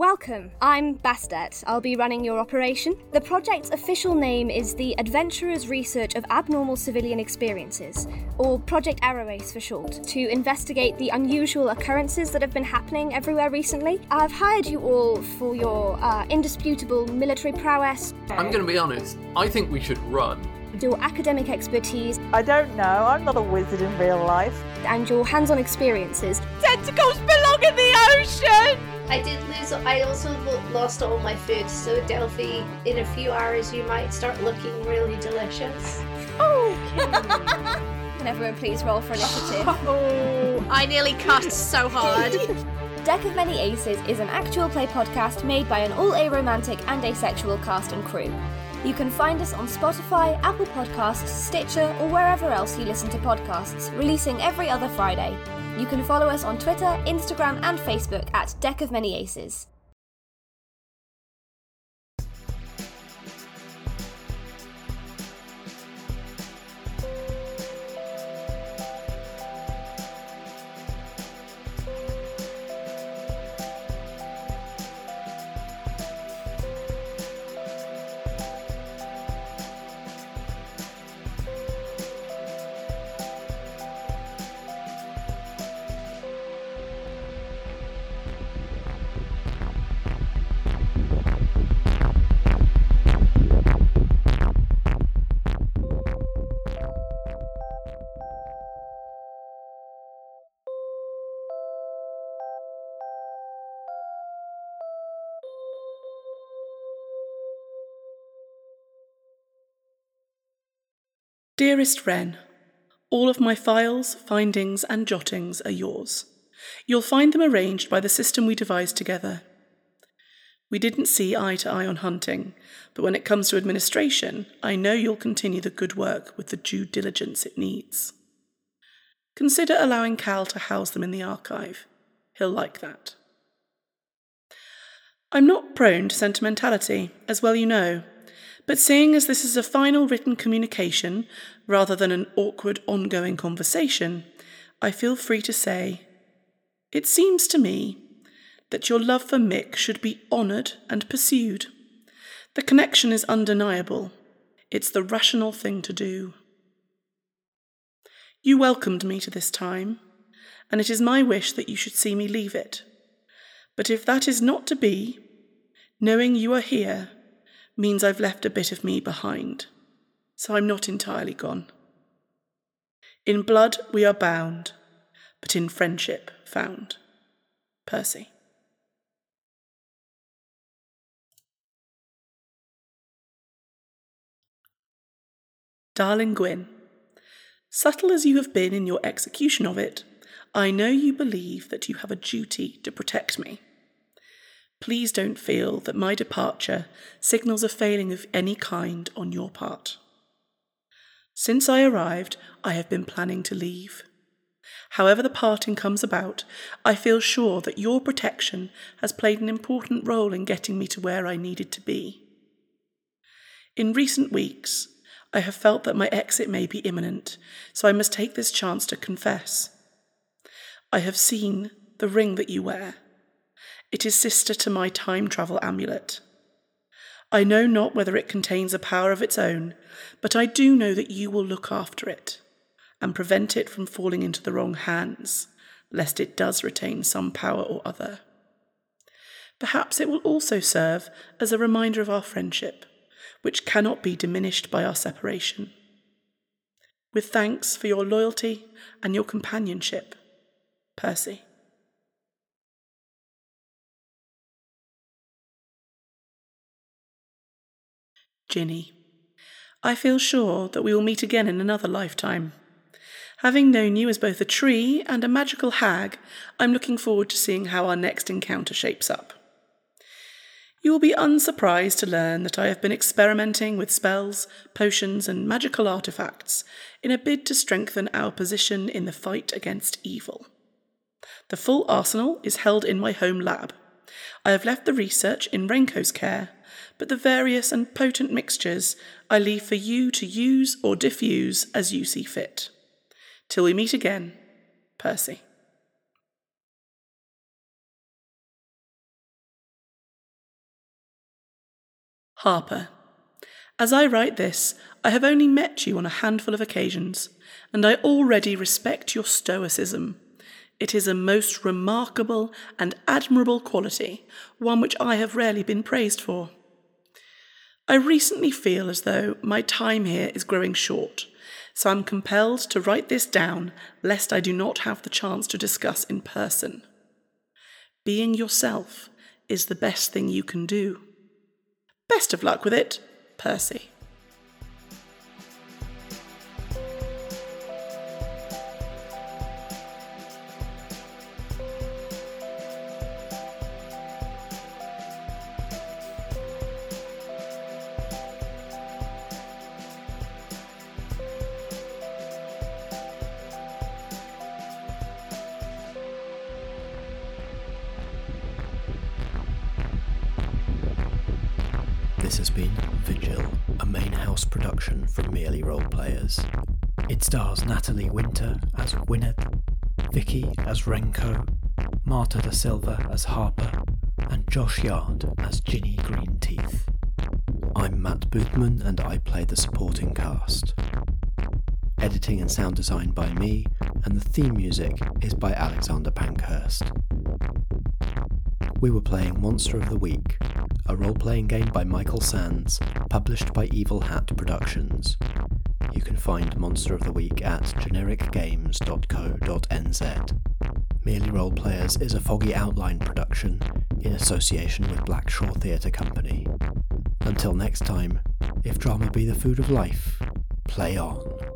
Welcome, I'm Bastet. I'll be running your operation. The project's official name is the Adventurers Research of Abnormal Civilian Experiences, or Project Arrowace for short, to investigate the unusual occurrences that have been happening everywhere recently. I've hired you all for your uh, indisputable military prowess, I'm going to be honest. I think we should run. your academic expertise, I don't know. I'm not a wizard in real life. and your hands on experiences. Tentacles belong in the ocean! I did lose. I also lost all my food. So Delphi, in a few hours, you might start looking really delicious. Oh! Can everyone please roll for initiative? Oh, I nearly cussed so hard. Deck of Many Aces is an actual play podcast made by an all aromantic and asexual cast and crew. You can find us on Spotify, Apple Podcasts, Stitcher, or wherever else you listen to podcasts, releasing every other Friday. You can follow us on Twitter, Instagram, and Facebook at Deck of Many Aces. Dearest Wren, all of my files, findings, and jottings are yours. You'll find them arranged by the system we devised together. We didn't see eye to eye on hunting, but when it comes to administration, I know you'll continue the good work with the due diligence it needs. Consider allowing Cal to house them in the archive. He'll like that. I'm not prone to sentimentality, as well you know, but seeing as this is a final written communication rather than an awkward ongoing conversation, I feel free to say, it seems to me that your love for Mick should be honoured and pursued. The connection is undeniable. It's the rational thing to do. You welcomed me to this time, and it is my wish that you should see me leave it. But if that is not to be, knowing you are here means I've left a bit of me behind, so I'm not entirely gone. In blood we are bound, but in friendship found. Percy. Darling Gwyn, subtle as you have been in your execution of it, I know you believe that you have a duty to protect me. Please don't feel that my departure signals a failing of any kind on your part. Since I arrived, I have been planning to leave. However, the parting comes about, I feel sure that your protection has played an important role in getting me to where I needed to be. In recent weeks, I have felt that my exit may be imminent, so I must take this chance to confess. I have seen the ring that you wear. It is sister to my time travel amulet. I know not whether it contains a power of its own, but I do know that you will look after it and prevent it from falling into the wrong hands, lest it does retain some power or other. Perhaps it will also serve as a reminder of our friendship, which cannot be diminished by our separation. With thanks for your loyalty and your companionship, Percy. Jinny. I feel sure that we will meet again in another lifetime. Having known you as both a tree and a magical hag, I'm looking forward to seeing how our next encounter shapes up. You will be unsurprised to learn that I have been experimenting with spells, potions, and magical artifacts in a bid to strengthen our position in the fight against evil. The full arsenal is held in my home lab. I have left the research in Renko's care, but the various and potent mixtures I leave for you to use or diffuse as you see fit. Till we meet again, Percy. Harper. As I write this, I have only met you on a handful of occasions, and I already respect your stoicism. It is a most remarkable and admirable quality, one which I have rarely been praised for. I recently feel as though my time here is growing short, so I'm compelled to write this down lest I do not have the chance to discuss in person. Being yourself is the best thing you can do. Best of luck with it, Percy. This has been Vigil, a main house production from Merely Role Players. It stars Natalie Winter as Gwynned, Vicky as Renko, Marta da Silva as Harper, and Josh Yard as Jinny Greenteeth. I'm Matt Boothman and I play the supporting cast. Editing and sound design by me, and the theme music is by Alexander Pankhurst. We were playing Monster of the Week, a role playing game by Michael Sands, published by Evil Hat Productions. You can find Monster of the Week at genericgames.co.nz. Merely Role Players is a Foggy Outline production in association with Blackshaw Theatre Company. Until next time, if drama be the food of life, play on.